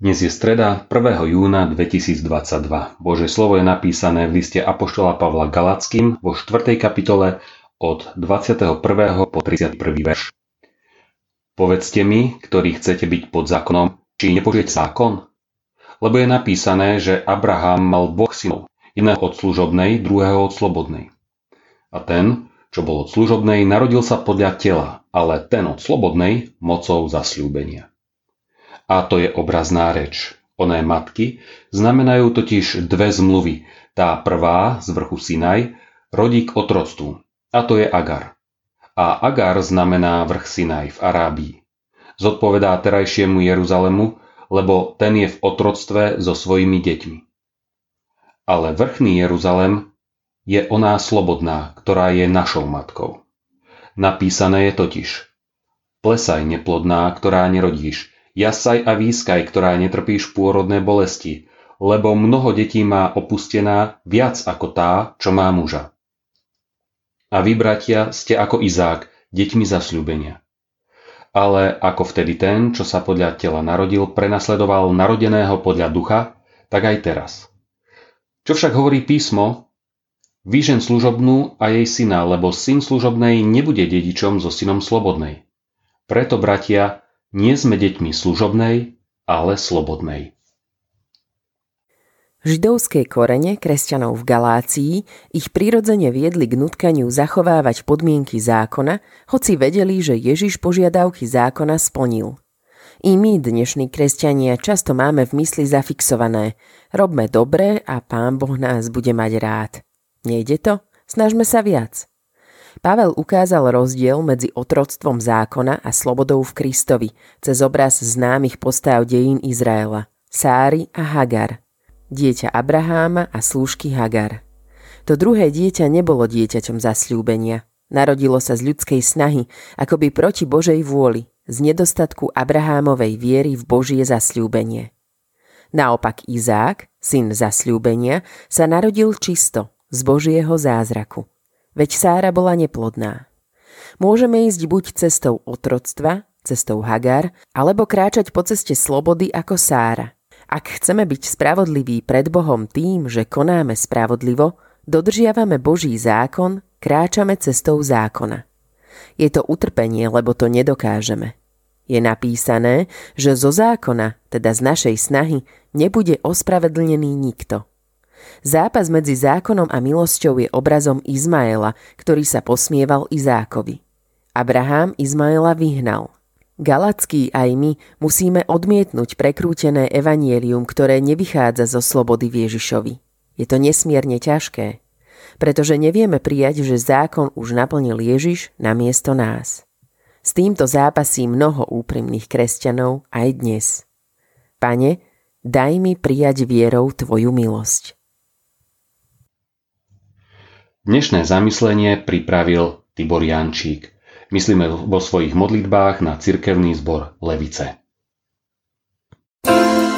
Dnes je streda 1. júna 2022. Bože slovo je napísané v liste Apoštola Pavla Galackým vo 4. kapitole od 21. po 31. verš. Povedzte mi, ktorí chcete byť pod zákonom, či nepožiete zákon? Lebo je napísané, že Abraham mal dvoch synov, jedného od služobnej, druhého od slobodnej. A ten, čo bol od služobnej, narodil sa podľa tela, ale ten od slobodnej mocou zasľúbenia. A to je obrazná reč. Oné matky znamenajú totiž dve zmluvy. Tá prvá, z vrchu Sinaj, rodí k otroctvu. A to je Agar. A Agar znamená vrch Sinaj v Arábii. Zodpovedá terajšiemu Jeruzalemu, lebo ten je v otroctve so svojimi deťmi. Ale vrchný Jeruzalem je oná slobodná, ktorá je našou matkou. Napísané je totiž Plesaj neplodná, ktorá nerodíš, Jasaj a výskaj, ktorá netrpíš pôrodné bolesti, lebo mnoho detí má opustená viac ako tá, čo má muža. A vy, bratia, ste ako Izák, deťmi zasľúbenia. Ale ako vtedy ten, čo sa podľa tela narodil, prenasledoval narodeného podľa ducha, tak aj teraz. Čo však hovorí písmo, Výžen služobnú a jej syna, lebo syn služobnej nebude dedičom so synom slobodnej. Preto, bratia, nie sme deťmi služobnej, ale slobodnej. Židovské korene kresťanov v Galácii ich prirodzene viedli k nutkaniu zachovávať podmienky zákona, hoci vedeli, že Ježiš požiadavky zákona splnil. I my, dnešní kresťania, často máme v mysli zafixované robme dobre a Pán Boh nás bude mať rád. Nejde to? Snažme sa viac. Pavel ukázal rozdiel medzi otroctvom zákona a slobodou v Kristovi cez obraz známych postáv dejín Izraela, Sáry a Hagar, dieťa Abraháma a slúžky Hagar. To druhé dieťa nebolo dieťaťom zasľúbenia. Narodilo sa z ľudskej snahy, akoby proti Božej vôli, z nedostatku Abrahámovej viery v Božie zasľúbenie. Naopak Izák, syn zasľúbenia, sa narodil čisto, z Božieho zázraku – veď Sára bola neplodná. Môžeme ísť buď cestou otroctva, cestou Hagar, alebo kráčať po ceste slobody ako Sára. Ak chceme byť spravodliví pred Bohom tým, že konáme spravodlivo, dodržiavame Boží zákon, kráčame cestou zákona. Je to utrpenie, lebo to nedokážeme. Je napísané, že zo zákona, teda z našej snahy, nebude ospravedlnený nikto – Zápas medzi zákonom a milosťou je obrazom Izmaela, ktorý sa posmieval Izákovi. Abraham Izmaela vyhnal. Galacký aj my musíme odmietnúť prekrútené evanielium, ktoré nevychádza zo slobody Ježišovi. Je to nesmierne ťažké, pretože nevieme prijať, že zákon už naplnil Ježiš na miesto nás. S týmto zápasí mnoho úprimných kresťanov aj dnes. Pane, daj mi prijať vierou Tvoju milosť. Dnešné zamyslenie pripravil Tibor Jančík. Myslíme vo svojich modlitbách na cirkevný zbor Levice. thank you